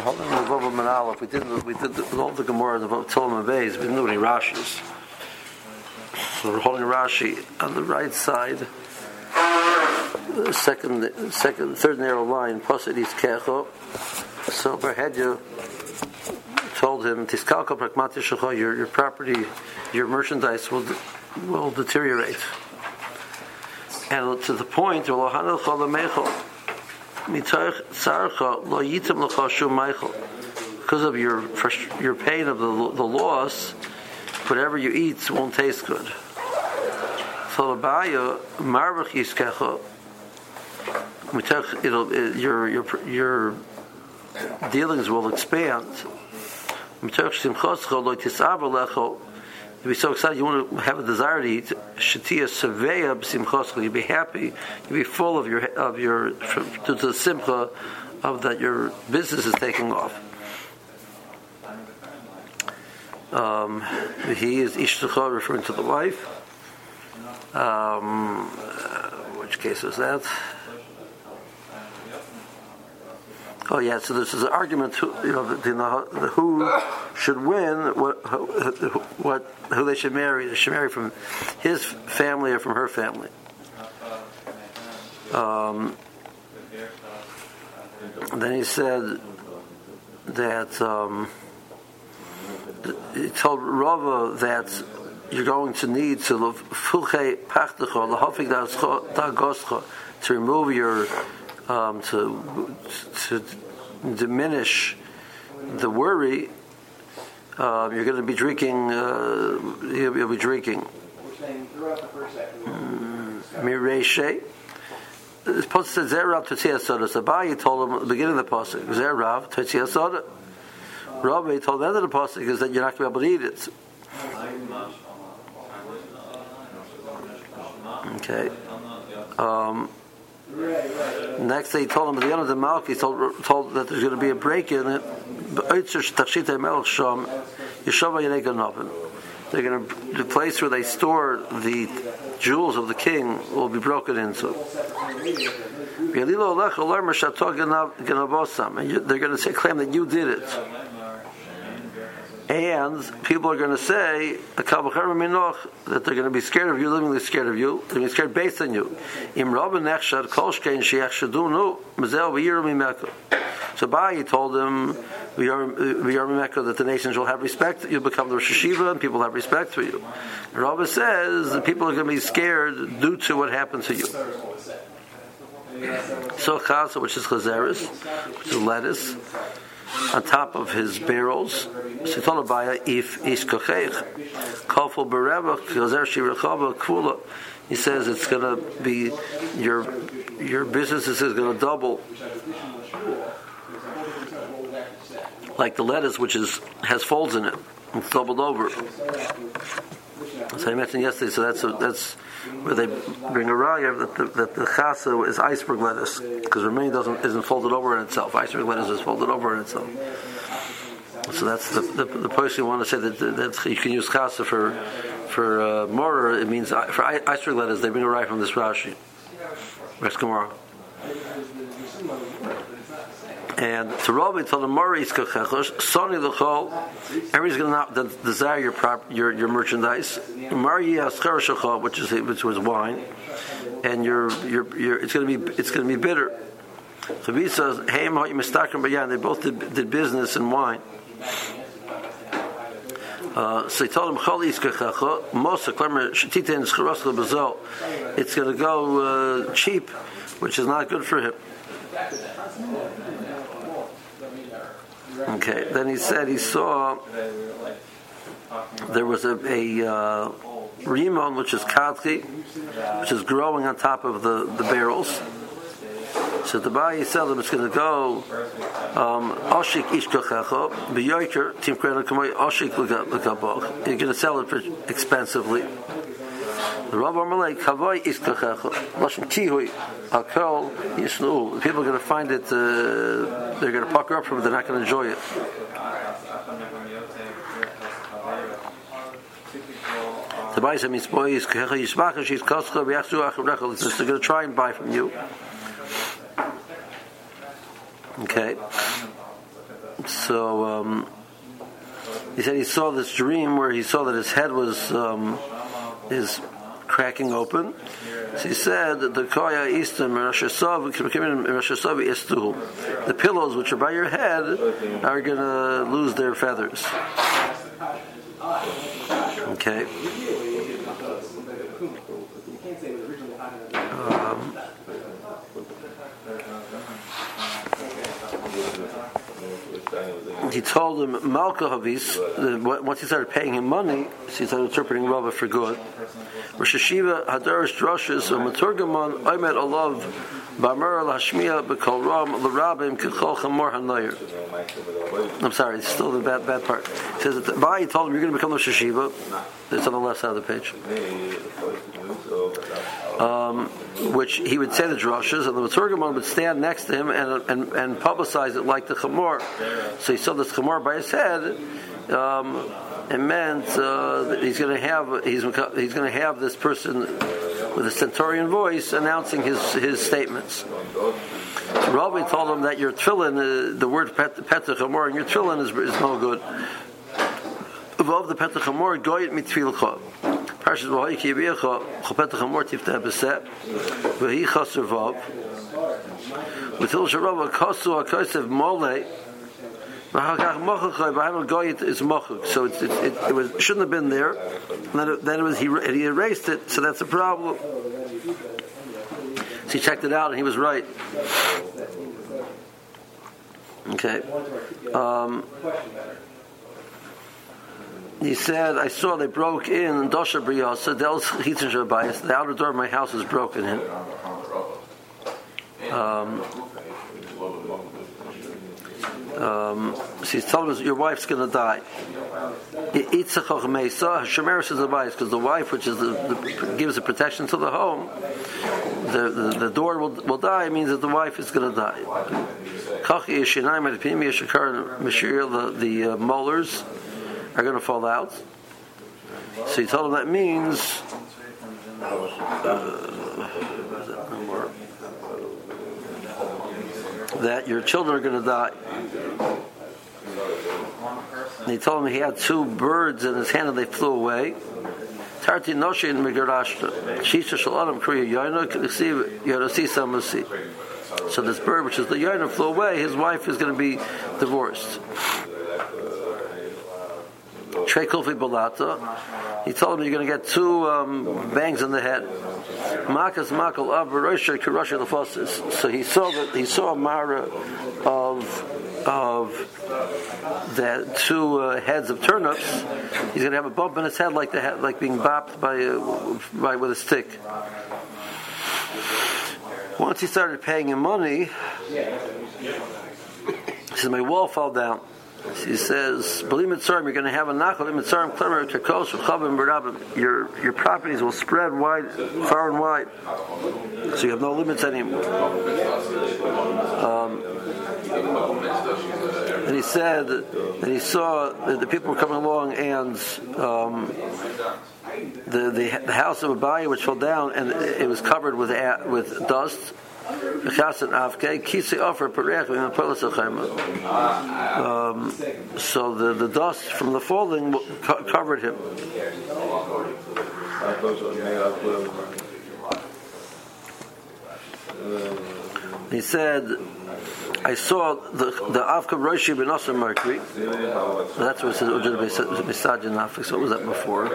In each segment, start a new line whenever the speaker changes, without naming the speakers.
We're holding the Vav Manal. We did we did the, all the Gemara the Tolma Bays. We didn't do any Rashi's. So we're holding Rashi on the right side, second, second, third narrow line. Posit is Kecho. So Berhedya told him, "Tiskalka pragmatishacha, your your property, your merchandise will will deteriorate." And to the point, because of your your pain of the, the loss, whatever you eat won't taste good. So your your your dealings will expand. You'll be so excited, you want to have a desire to eat. Shatia seveya b'simchoscha. You'll be happy. You'll be full of your of your to the simcha of that your business is taking off. Um, he is ishtacha, referring to the wife. Um, uh, which case was that? Oh yeah, so this is an argument. Who, you know, who should win? What, what, who they should marry? They should marry from his family or from her family. Um, then he said that um, he told Rava that you're going to need to to remove your um, to to diminish the worry, uh, you're going to be drinking. Uh, you'll, you'll, be drinking. Mireshe. This pasuk says Zerav Totzia Soda. So Abayi told him at the beginning of the pasuk Zerav Totzia Soda. Rabbi told the end of the pasuk is that you're not going to be able to eat it. Okay. Um, Next day he told him at the end of the milk, he told, told that there's going to be a break in it. They're going to, the place where they store the jewels of the king will be broken into. They're going to say, claim that you did it and people are going to say that they're going to be scared of you, living scared of you, they're going to be scared based on you. So Bai told him, we are Mecca that the nations will have respect. you'll become the Rosh Hashiva, and people have respect for you. Rabbi says that people are going to be scared due to what happened to you. So chasa, which is chazeris, which is lettuce on top of his barrels. He says it's going to be your your business is going to double, like the lettuce, which is has folds in it, it's doubled over. As I mentioned yesterday, so that's a, that's where they bring a raya that the, that the chasa is iceberg lettuce because remain doesn't isn't folded over in itself. Iceberg lettuce is folded over in itself. So that's the the, the person want to say that, that you can use chasa for for uh. It means for iceberg lettuce they bring a raya from this Rashi. Rest Gemara. And to Rabbi told him, Maurice Kachechos, Sony Lechol, everybody's going to desire your, prop, your, your merchandise. Mari Yaschar which is which was wine, and your, your, your, it's going to be it's going to be bitter. So he says, Hey, but yeah, they both did, did business in wine. Uh, so he told him, It's going to go uh, cheap, which is not good for him. Okay, then he said he saw there was a, a uh, rimon, which is kadki, which is growing on top of the, the barrels. So the Bayi them it's going to go. You're going to sell it for expensively. The Rav Amalei Kavoy Iskachecha Lashon Kihui Akol Yisnu. People are going to find it. Uh, they're going to pucker up from it. They're not going to enjoy it. The Baisa means boy is Kecha Yismacha. She's Koscha B'Yachzu Acharechel. They're going to try and buy from you. Okay. so um, he said he saw this dream where he saw that his head was um, is cracking open. So he said the koya the pillows which are by your head are going to lose their feathers. Okay. He told him Malka Havis, once he started paying him money, he started interpreting Rava for good. Rosh Hashiva Hadarish Droshes Maturgaman Omer Alav Bamar Lashmiya Bekol Ram Larabim Kechol Chamor Hanayir. I'm sorry, it's still the bad bad part. It says that Bai told him you're going to become Rosh Hashiva. It's on the left side of the page. Um, which he would say the drushes, and the Maturgamon would stand next to him and, and, and publicize it like the Chamor. So he saw this Chamor by his head. Um, it meant uh, that he's going to have he's he's going to have this person with a centurion voice announcing his his statements. So Rabbi told him that your tefillin, uh, the word petach hamor, and your tefillin is, is no good. Above the petach hamor, goyet mitfilcha. Parshas v'hoy ki yibiyacha, chopetach hamor tifteh beset, v'hi chaser vav. V'til sharava kasu ha-kosev molei, so it, it, it, it was, shouldn't have been there. Then it, then it was he, he erased it, so that's a problem. So he checked it out, and he was right. Okay. Um, he said, I saw they broke in Dosha Briyasa, the outer door of my house was broken in. Um, um, she's told us your wife's going to die. Shemeris is the wife because the wife, which is the, the, gives the protection to the home, the, the, the door will, will die means that the wife is going to die. The, the uh, molars are going to fall out. So he told him that means. Uh, that your children are going to die. And he told him he had two birds in his hand and they flew away. In. Shisha Kriya. So this bird, which is the Yoina, flew away. His wife is going to be divorced. Trey Kulfi Balata. He told him you're going to get two um, bangs in the head. Makas Makal Av Barosha Kirosha Lefosis. So he saw that he saw a mara of of the two uh, heads of turnips. He's going to have a bump in his head like the head, like being bopped by a, by with a stick. Once he started paying him money, he said, "My wall fell down." She says, "Believe Mitzarim, you're going to have a nachal Mitzarim, klemer kakos v'chavim b'rabim. Your your properties will spread wide, far and wide, so you have no limits anymore." Um, and he said that he saw that the people were coming along, and um, the, the the house of Abaye which fell down, and it was covered with with dust um, so the, the dust from the falling covered him. He said, I saw the the Avka Roshi ben Mercury. That's what it says. Ujad Besajin Afik. What was that before?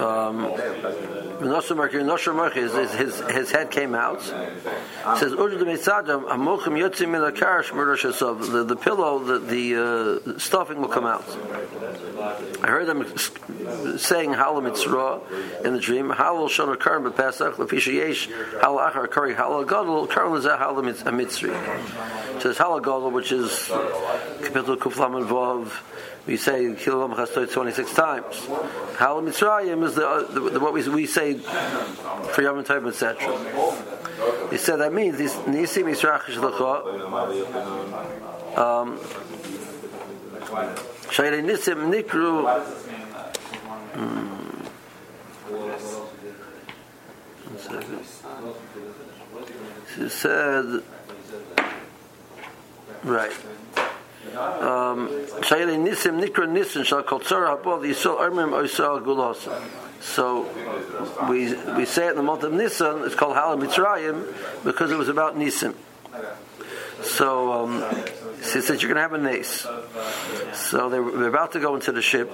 Um, his, his, his head came out. It says, the, the pillow, the, the uh, stuffing will come out. I heard them saying Hala Mitzrah in the dream. Halal Shana Karim Pesach, Lefisha Yesh, Hala Achar Kari, Hala Gadol, Karim Lezah Hala Mitzri. So it's Hala Gadol, which is Kapitel Kuflam and Vav we say Kilam Chastoy 26 times. Hal Mitzrayim is the, the, the, what we, we say for Yom Tov, etc. He said that means this Nisi Misrachish L'cha um, Nisim Nikru hmm. She said Right. Um. So we we say it in the month of Nisan. It's called Halam Mitzrayim because it was about Nisim. So um, said you're going to have a nace. So they are about to go into the ship.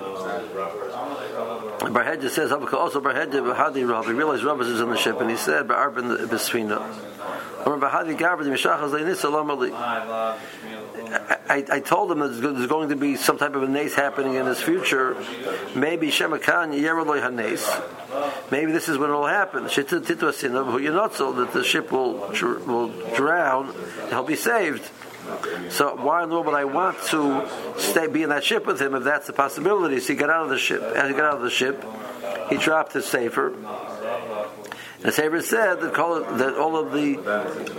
Barhedja says, also Barhedja Bahadi Rav. He realized Rav is in the ship, and he said, Ba'arbin Besfina. I, I told him there's going to be some type of a nace happening in his future. Maybe Shemakan Yeroloi Hanes. Maybe this is when it will happen. You're not so that the ship will will drown. He'll be saved. So why in the world would I want to stay be in that ship with him if that's a possibility? So he got out of the ship. As he got out of the ship, he dropped his safer. The Sefer said that, that all of the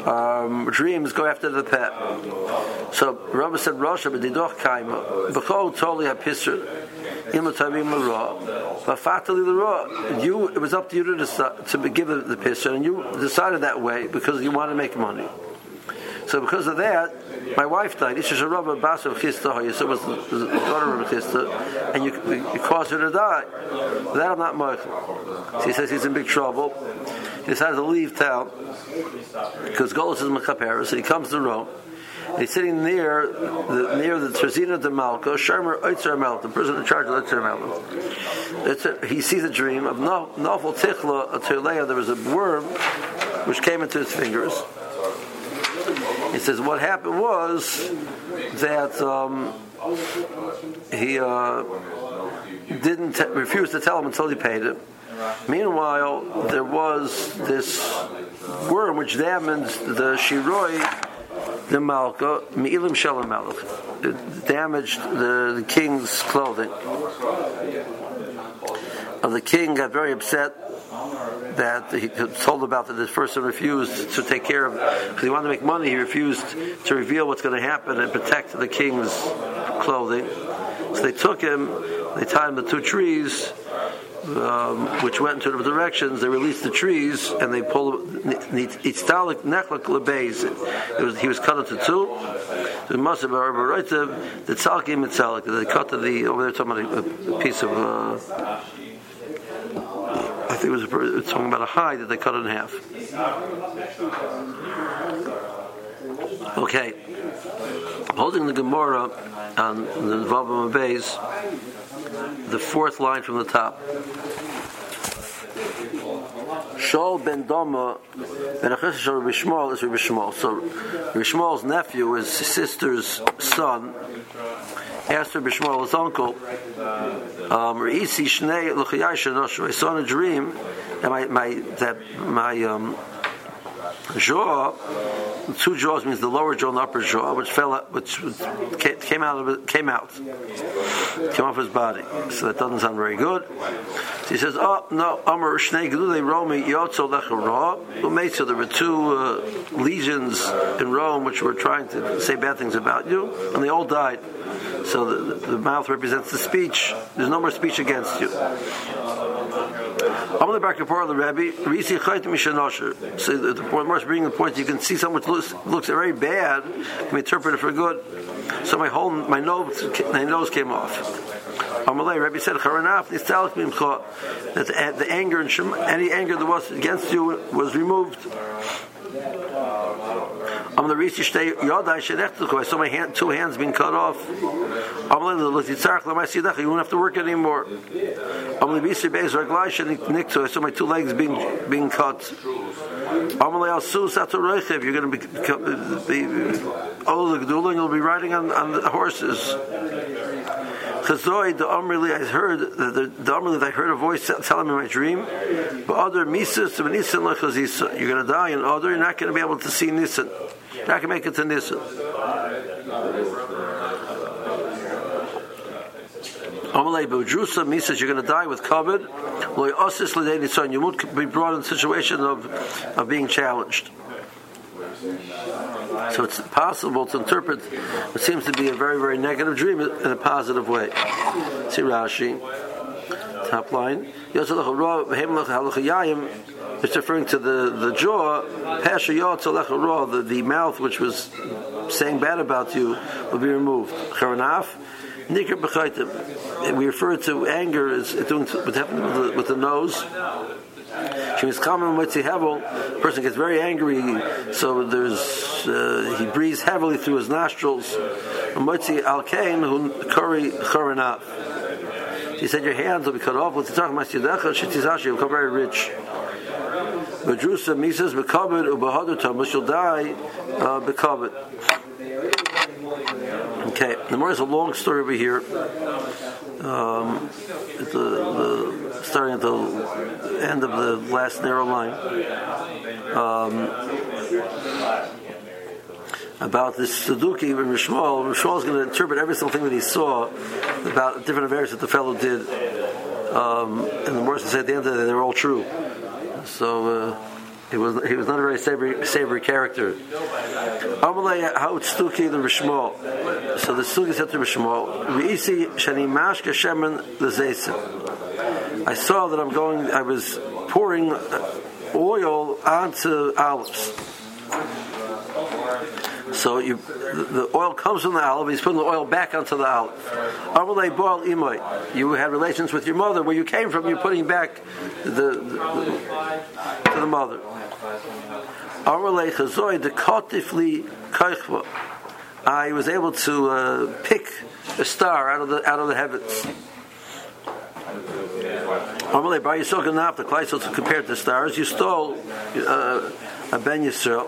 um, dreams go after the pet. So Rabbi said, Rosh b'didoch kaima b'chol totally hapisr l'ra v'fatali l'ra. You, it was up to you to decide to give the, the and you decided that way because you want to make money. So because of that, my wife died. Isha Sharava Basa of Chista, Yusuf was the daughter of Chista, and you, you caused her to die. That I'm not Michael. So he says he's in big trouble. He decides to leave town because Golos is Mechapera, so he comes to Rome. He's sitting near the near the Trzina de Malka, Shermer Oitzer Mel, the person in charge of Oitzer Mel. He sees a dream of Nofel Tichla Atirleia. There was a worm which came into his fingers. Says what happened was that um, he uh, didn't t- refuse to tell him until he paid it. Meanwhile, there was this worm which damaged the shiroi, the malka, mi'ilim shalom malach. It damaged the, the king's clothing. Uh, the king got very upset that he told about that this person refused to take care of because he wanted to make money. He refused to reveal what's going to happen and protect the king's clothing. So they took him, they tied him to two trees, um, which went in two different directions. They released the trees and they pulled Itztalik Nechlak Lebeis. Was he was cut into two. The Masav the Tzalkim Itzalik. They cut the over there talking about a, piece of. Uh, it was talking about a high that they cut in half. Okay, holding the Gemara on the Vavam Beis, the fourth line from the top. Shaul ben Doma ben Achishah Rabbi Shmuel is Rabbi Shmuel. So Rabbi Shmuel's nephew, his sister's son, asked Rabbi Shmuel, his uncle, um, Reisi Shnei Luchayai I saw in a dream that my, my that my um, jaw two jaws means the lower jaw and the upper jaw, which fell out, which came out of came out, came off his body. So that doesn't sound very good. So he says, "Oh no, Amar Shnei Gedulei Romi Lecha So there were two uh, legions in Rome which were trying to say bad things about you, and they all died. So the, the mouth represents the speech. There's no more speech against you. I'm the back of the Rebbe. So the, the point, bringing the point, you can see which looks, looks very bad, can be interpreted for good. So my whole my nose my nose came off. Amalei Rebbe said Charanaf that the, the anger and any anger that was against you was removed. I'm the Risi Shtei Yodai Shedechtuchu. I saw my hand, two hands being cut off. I'm the Lititzarch Lamasidach. You won't have to work anymore. I'm the Risi Beis Raglai Shedechtuchu. I saw my two legs being being cut. I'm the Asu Satoreichev. You're going to be, be oh the Geduling will be riding on, on the horses. Chazoi, the Amrili, I heard the, the, the Amrili, I heard a voice telling me my dream. But other Mises, you're going to die, and other, you're not going to be able to see Nisan. You're not make it to Nisan. Amalei Bujrusa Mises, you're going to die with covered. You won't be brought in a situation of, of being challenged. So it's possible to interpret what seems to be a very, very negative dream in a positive way. See Rashi, top line. It's referring to the, the jaw, the, the mouth which was saying bad about you will be removed. We refer to anger as doing what happened with the, with the nose. She was common with hevel. Person gets very angry, so there's uh, he breathes heavily through his nostrils. Motzi alkein who curry choranaf. She said your hands will be cut off. Shetizashi, you'll become very rich. Medrusa Mises Bekabed Ubahadu Thomas, you'll die uh, Bekabed. Okay, the more is a long story over here. Um, the, the, starting at the end of the last narrow line. Um, about this Saduki and Rishmal. Rishmal is going to interpret every single thing that he saw about different affairs that the fellow did. Um, and the Morris say at the end of it, they're all true. So uh, he was he was not a very savory, savory character. The. So the Stuki said to Rishmal, "Reisi shani mashka shemen lezesim." I saw that I'm going. I was pouring oil onto olives. So you, the oil comes from the olive. He's putting the oil back onto the olive. You had relations with your mother. Where you came from, you're putting back the, the, the to the mother. I was able to uh, pick a star out of the out of the heavens. Compared to stars, you stole uh, a Ben Yisrael.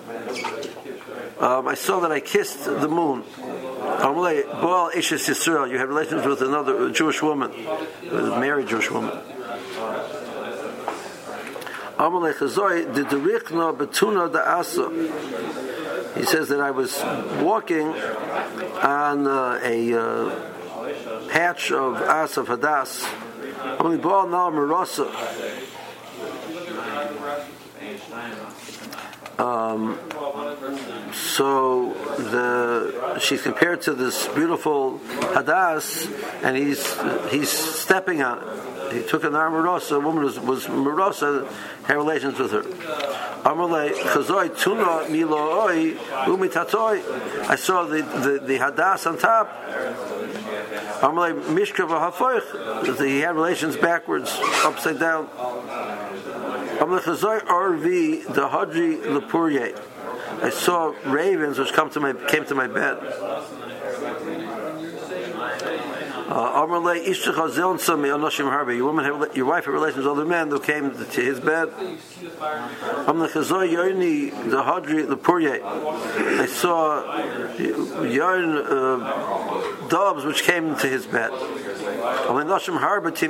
Um, I saw that I kissed the moon. You have relations with another Jewish woman, a married Jewish woman. He says that I was walking on uh, a uh, patch of Asa Hadas. Um, so the she's compared to this beautiful hadas, and he's he's stepping on it. He took an arm Marosa, a woman was, was Marosa, had relations with her. I saw the, the, the hadas on top. He had relations backwards, upside down. RV the Hadri Lepurye. I saw ravens which come to my came to my bed. Uh, your woman, your wife had relations with other men who came to his bed. the chazay yoni the Hadri Lepurye. I saw yarn uh, which came to his bed. He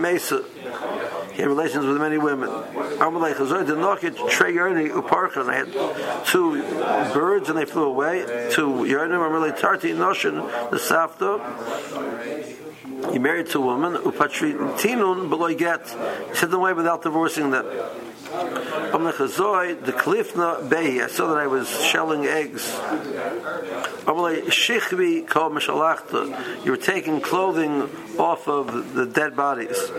had relations with many women. I had two birds and they flew away. Two Amalei Noshin, the Safta. He married two women, Upatri Tinun, Beloy Get. He sent them away without divorcing them. The Klifna Bei, I saw that I was shelling eggs. You were taking clothing off of the dead bodies.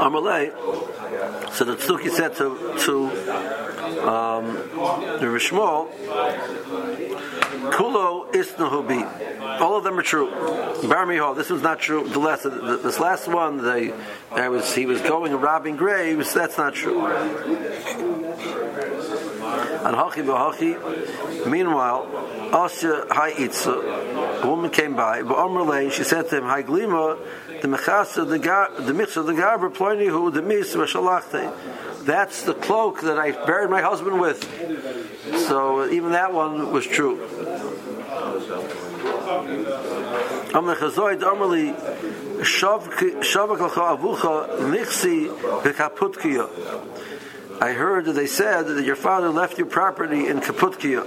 Amalei, so the Tzuki said to, to um, the Rishmol, Kulo Isnahubi. All of them are true. Bar Mihal, this was not true. The last, this last one, they, was, he was going and robbing graves. That's not true. And Hachi Bahachi, meanwhile, Asya Itza, a woman came by, but Amrle, she said to him, Hai Glima, the Mechasa, the Mitzah, the Garber, Pliny, who the Mis. That's the cloak that I buried my husband with. So even that one was true. Shavak l'cha avucha v'kaputkiya. I heard that they said that your father left you property in Kaputkiya.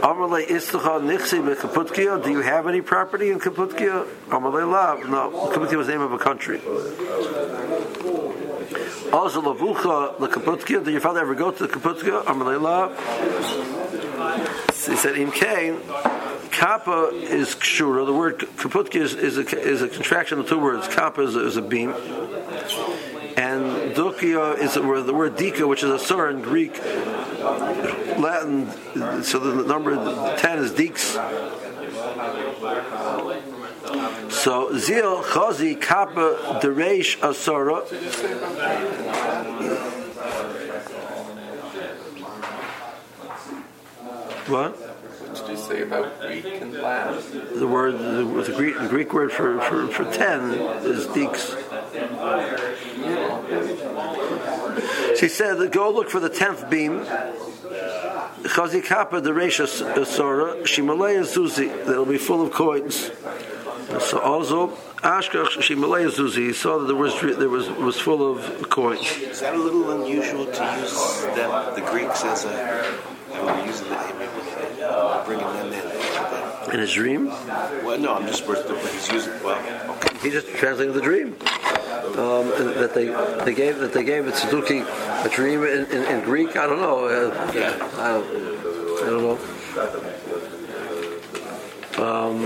Amalei Nichsi Kaputkiya. Do you have any property in Kaputkiya? Amalei. No, Kaputkiya was the name of a country. Also Lavucha Kaputkiya. Did your father ever go to the Kaputkiya? Amalei. He said Im Kain. Kappa is kshura. The word kaputka is, is, a, is a contraction of two words. Kappa is is a beam and dukia is the word dika, which is a sur in Greek, Latin. So the number ten is diks. So zil chazi kappa dereish asara. What?
What did you say about Greek and Latin?
The word, the, the Greek, the Greek word for, for, for ten is diks. She said, go look for the tenth beam. Chazi Kappa, the Resha uh, Sora, Shimalaya Zuzi, that'll be full of coins. So also, Ashkach Shimalaya Zuzi, he saw that there was there was was full of coins.
Is that a little unusual to use them, the Greeks as a, they were using the, bringing them in?
In his dream?
Well, no, I'm just, he's using, well, okay.
He just translating the dream um, that they they gave that they gave it Suzuki a dream in, in, in, Greek. I don't know. Uh, yeah. I don't. I don't know. Um,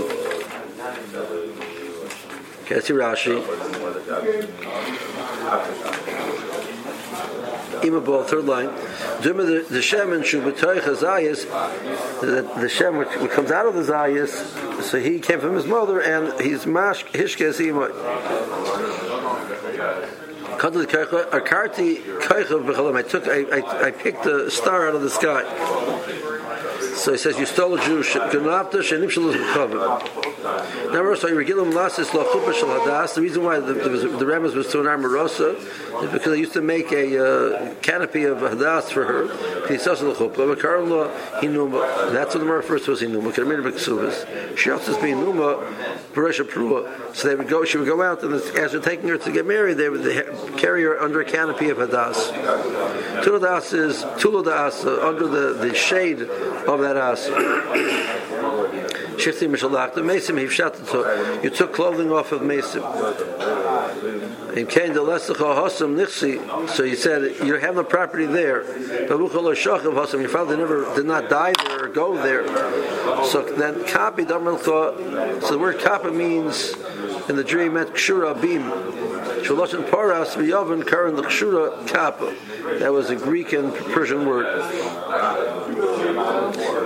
okay, see Rashi. Imabal, third line. The, the Shem and Shubatoy Chazayas, the, Shem which, which comes out of the Zayas, so he came from his mother and he's Mash Hishkes Imot. I took, I, I picked a star out of the sky. So he says, you stole a Jew. Now, also, Regilim Lasis La Chupa Shal Hadas. The reason why the, the, the Remes was to an Armarosa is because they used to make a uh, canopy of Hadas for her. That's what the Gemara refers to as Hinuma. She also being Numa, Baresha Prua. So they would go, she would go out, and as they're taking her to get married, they would carry her under a canopy of Hadas. Tuladas is Tuladas, uh, under the, the shade of that Shifting Mishalach, the Mesim Hivshat, you took clothing off of Mesim. In Kain, the Lesacha Hosam Nixi, so you said you have no property there. Your father never did not die there or go there. So then Damalcha, so the word Kappa means in the dream meant Kshura Bim. Shaloshin Paras V'Yavin Karan Kshura Kappa. That was a Greek and Persian word.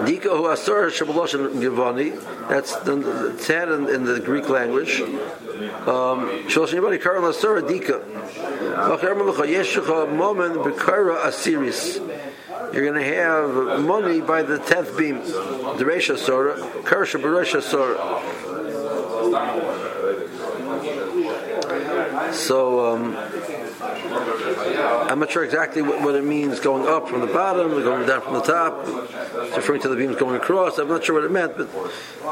Dika hu asar shabaloshin givani. That's the ten in, in the Greek language. Shalosh anybody karan asar dika. Yeshucha moment bekara asiris. You're going to have money by the tenth beam. The Resha Sora, Karsha Baresha Sora. So, um, I'm not sure exactly what, what, it means going up from the bottom, going down from the top. It's referring to the beams going across. I'm not sure what it meant, but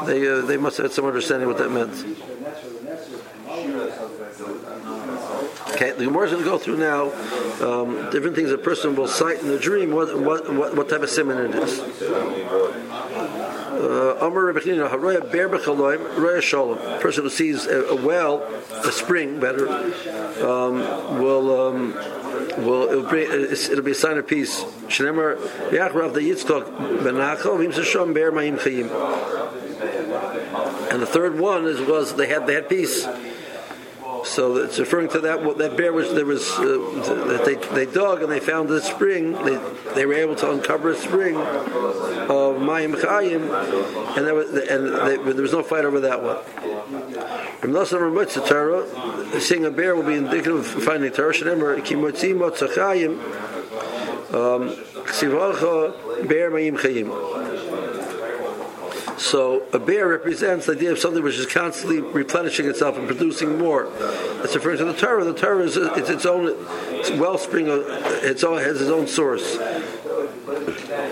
they uh, they must have had some understanding of what that meant. Okay, the Gemara is going to go through now um, different things a person will cite in the dream. What what what, what type of simon it is. Uh, Shalom. Person who sees a, a well, a spring, better, um, will. Um, well, it'll be, it'll be a sign of peace. The Yitzchok Vim Ber Chayim. And the third one is was they had they had peace. So it's referring to that that bear was there was uh, that they they dug and they found the spring. They they were able to uncover a spring of Mayim Chayim, and there was and they, there was no fight over that one. Seeing a bear will be indicative of finding Torah. Shneimar Kimotzi Motzachayim. Ksivacha Bear Mayim Chayim. So a bear represents the idea of something which is constantly replenishing itself and producing more. It's referring to the Torah. The Torah is it's its own wellspring. Of, its has its own source.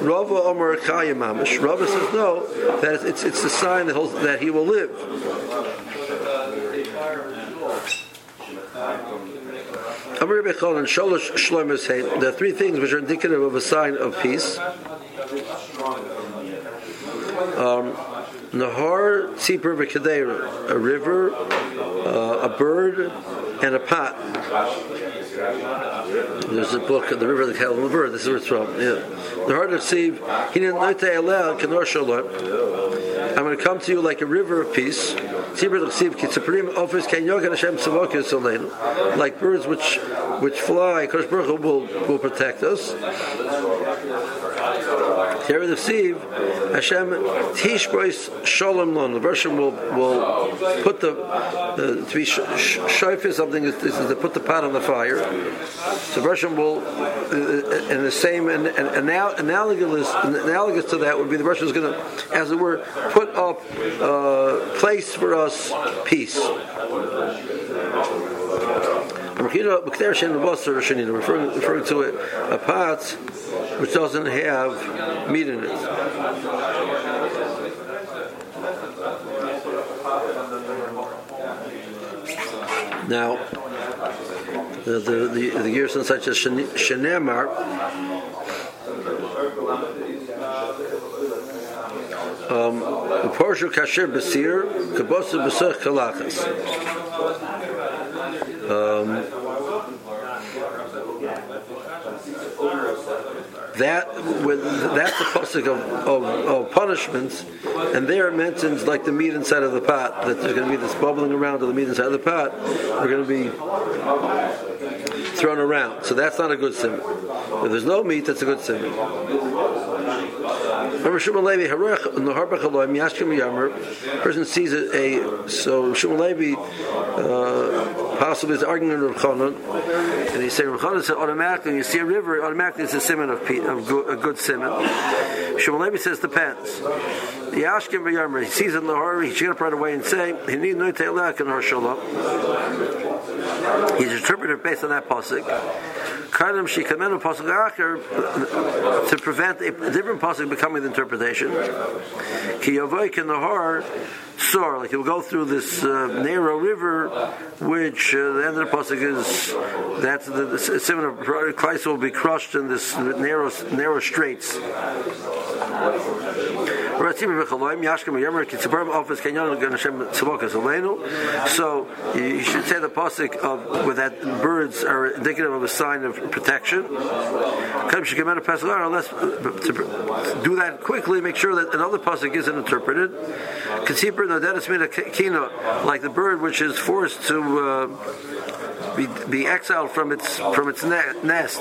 Rava Omer Mamish. Rava says no, that it's it's a sign that, that he will live. There are three things which are indicative of a sign of peace. Um, Nahar Tzipur V'Kadeira, a river, uh, a bird, and a pot. There's a book, The River of the Cattle and the Bird. This is where it's from. Yeah. Of Siv, he didn't know to allow Kanor Shalom. I'm going to come to you like a river of peace. Like birds which which fly, Kosh Baruch will will protect us. Here the Siv, Hashem Tishbois Shalom Lon. The version will will put the, the to be something is, to put the pot on the fire. So Russian will, uh, and the same and, and analogous analogous to that would be the Russian is going to, as it were, put up uh, place for us peace. Referring, referring to it, a pot which doesn't have meat in it. Now, the the the, the years such as Shenemar. Um, Porsche kasher basir kabosu besach kalachas. Um, that with that's the pasuk of, of, of, punishments, and there it mentions like the meat inside of the pot that there's going to be this bubbling around of the meat inside of the pot. We're going to be thrown around, so that's not a good sin. If there's no meat, that's a good sin. Remember Shimon Levi, person sees a, a so Shimon Levi uh, possibly is arguing with Rav and he said Rav Chanan said automatically you see a river, automatically it's a simon of, of good, a good simon. Shimon Levi says depends. The Ashkim V'Yamr, he sees in the horror, he should get up right away and say, he need no te'elak in Har Shalom. He's interpreted based on that pasuk. Kadam Shikamenu pasuk acher to prevent a different pasuk becoming the interpretation. Ki the horror soar, like he'll go through this uh, narrow river, which uh, the end of the pasuk is that's the, the similar Christ will be crushed in this narrow narrow straits. So you should say the pasuk of where that birds are indicative of a sign of protection. Let's do that quickly. Make sure that another pasuk isn't interpreted. Like the bird which is forced to uh, be, be exiled from its from its nest.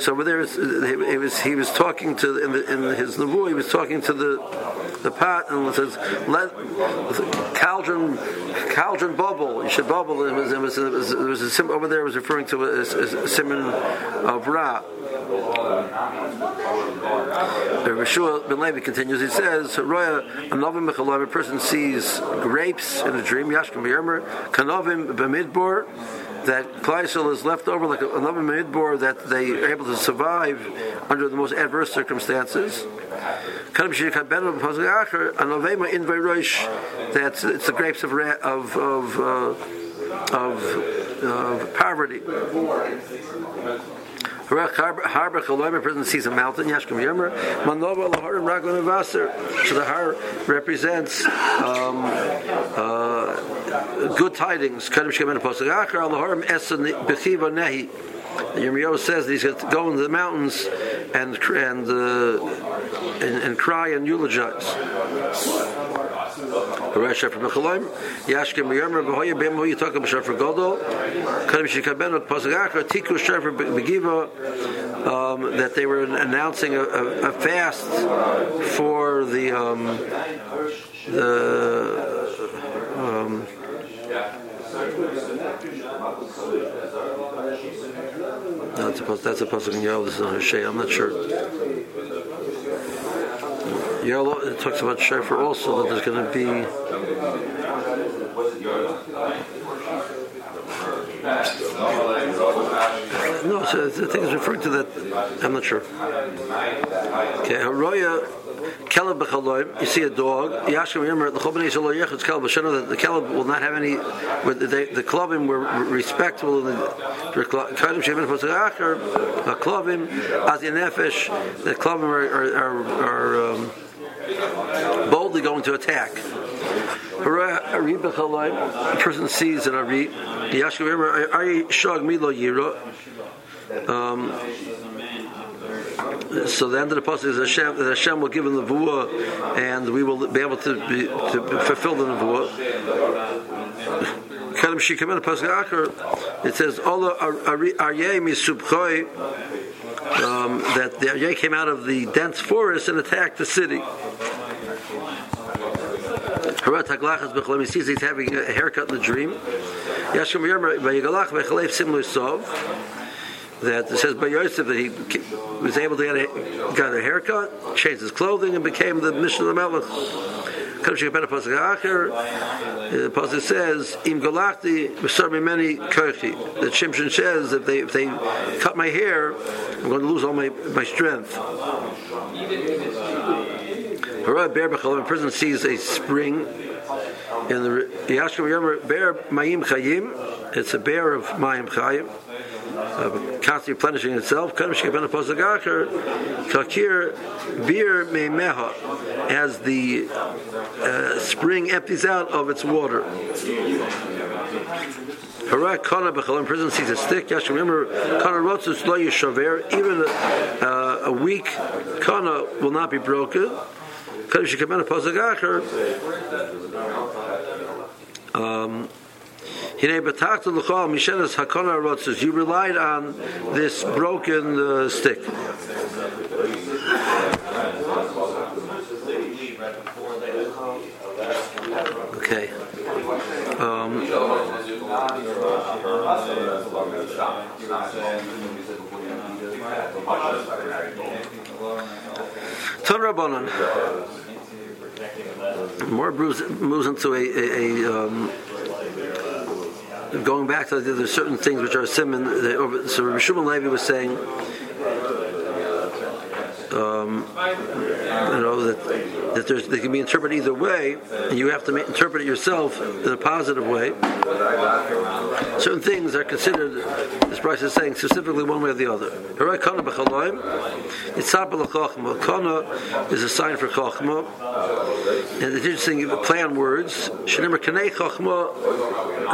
So over there, he was he was talking to in, the, in his nevuah. He was talking to the the pot and says let cauldron cauldron bubble. You should bubble. It was it was, it was, it was a sim, over there. Was referring to a, a, a simon of Ra. Rishua ben Levi continues. He says, "Roya another mechalov. A person sees grapes in a dream. Yashkem v'yermer kanovim b'midbor." That Kleisel is left over like another midbor that they are able to survive under the most adverse circumstances. That it's the grapes of of of, uh, of, of poverty. Person sees a mountain, Yashkim Yomer, Manova Laharim. So the Har represents um, uh, good tidings. Laharim Nehi. Yirmiyahu says that he's going to go into the mountains and and, uh, and, and cry and eulogize. Um, that they were announcing a, a, a fast for the um, the um, that's a that's a pasuk in Yahweh. This is on Hashem. I'm not sure. Yellow, it talks about shofar also that there's going to be. No, so I think it's referring to that. I'm not sure. Okay, Haroya. Keleb b'chaloim, you see a dog. Yashim Yemmer, the Chobani Shalo Yechutz Keleb B'Shana, that the Keleb will not have any. The, the Klovim were respectful. The Kadim Shemin Acher, the Klovim Az Nefesh, the Klovim are, are, are, are um, boldly going to attack. A person sees an Ari, Yashim Yemmer, Ari Shog Milo Yiro. Um, so the end of the pasuk is Hashem, that Hashem will give him the nevuah, and we will be able to be, to fulfill the nevuah. It says, "Ola aryeh misubchoi." Um, that the aryeh came out of the dense forest and attacked the city. He sees he's having a haircut in the dream that it says by Yosef that he was able to get a, got a haircut, changed his clothing, and became the mission of the Melech. The pasuk says, "Im galachti many kochi." The Shimshon says, "If they if they cut my hair, I'm going to lose all my my strength." A person sees a spring in the Yashkim Bear Mayim Chayim. It's a bear of Mayim Chayim uh, constantly replenishing itself. Kakir beer memeha, as the uh, spring empties out of its water. Harak kana b'chalam prison sees a stick. Yash remember kana rotzus lo yishaver. Even uh, a weak kana will not be broken. Um, you relied on this broken uh, stick. Okay. Um, Ton Rabbanon. More moves into a, a, a um, going back to the, there's certain things which are simon. So Rabbi Shimon Levi was saying, um, you know that that there's, they can be interpreted either way, and you have to interpret it yourself in a positive way. Certain things are considered, as Bryce is saying, specifically one way or the other. Kana is a sign for chachma, and it's interesting. Play on words. Shenimmer kanei chachma,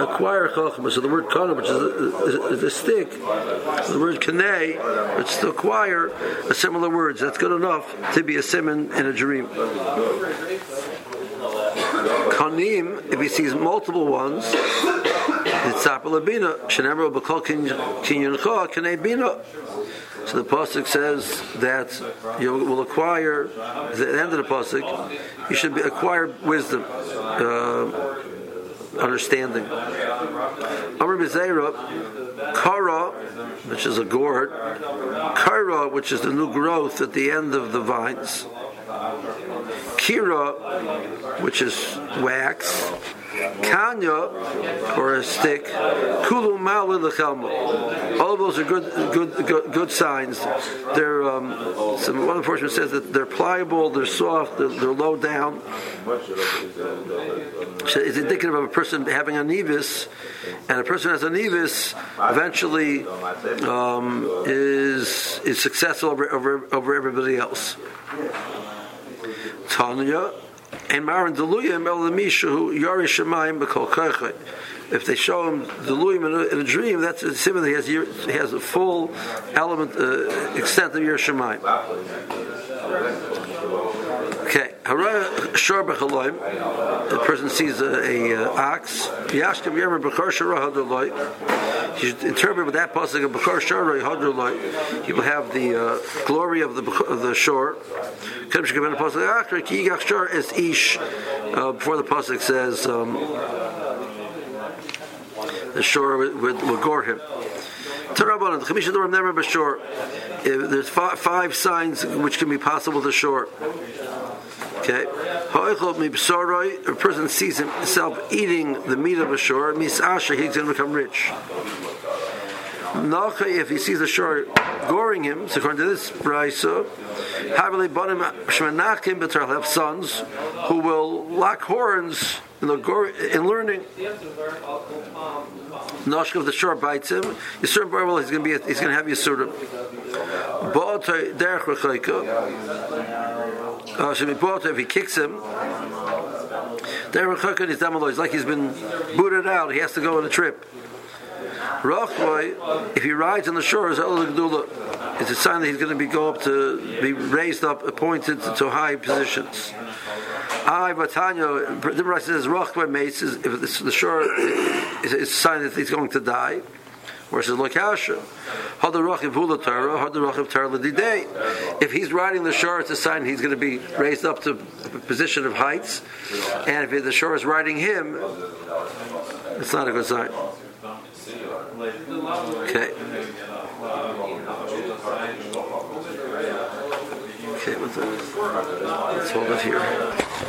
acquire chachma. So the word kana, which is a, is a stick, the word kanei, which is to acquire, a similar words. That's good enough to be a simon in a dream. Kanim, if he sees multiple ones, it's Sapalabina. Shenemro Kanei Bina. So the pasuk says that you will acquire at the end of the pasuk. You should be, acquire wisdom, uh, understanding. Amr Bezeira, Kara, which is a gourd, Kara, which is the new growth at the end of the vines. Kira, which is wax, Kanya, or a stick, Kulu Mal All those are good, good, good, good signs. They're um, some, one portions says that they're pliable, they're soft, they're, they're low down. So it's indicative of a person having a nevis, and a person has a nevis eventually um, is is successful over, over, over everybody else. Tanya and Maran Deluyim. If they show him Deluyim in, a dream, that's a similar. He has he has a full element uh, extent of Yer Shemayim. Okay, Hara Shor B'Chaloim. The person sees a, a uh, ox. Yashkim Yermer B'Chor Shara Hadroloi. You should interpret with that pasuk of B'Chor Shara Hadroloi. You will have the uh, glory of the of the shor. Before the pasuk says um, the shor would, gore him. There's five signs which can be possible to shor. Okay. A person sees himself eating the meat of a shor, misasha, he's going to become rich. Nacha, if he sees a shor goring him, so according to this brisa, have sons who will lock horns in, the in learning. Nashka of the shore bites him. Yisur Barwell, he's going to be he's going to have Yisur. Ba'atay derech rechaika. Uh, if he kicks him, is. It's like he's been booted out. He has to go on a trip. Rachboy, if he rides on the shors, it's a sign that he's going to be go up to be raised up, appointed to high positions. I Vatanya, the Rimmer says Rachboy mates if the shor is a sign that he's going to die. Versus Lakasha. If he'll the day. If he's riding the shor, it's a sign he's going to be raised up to a position of heights. And if the shor is riding him, it's not a good sign. Okay. Okay, let's hold it here.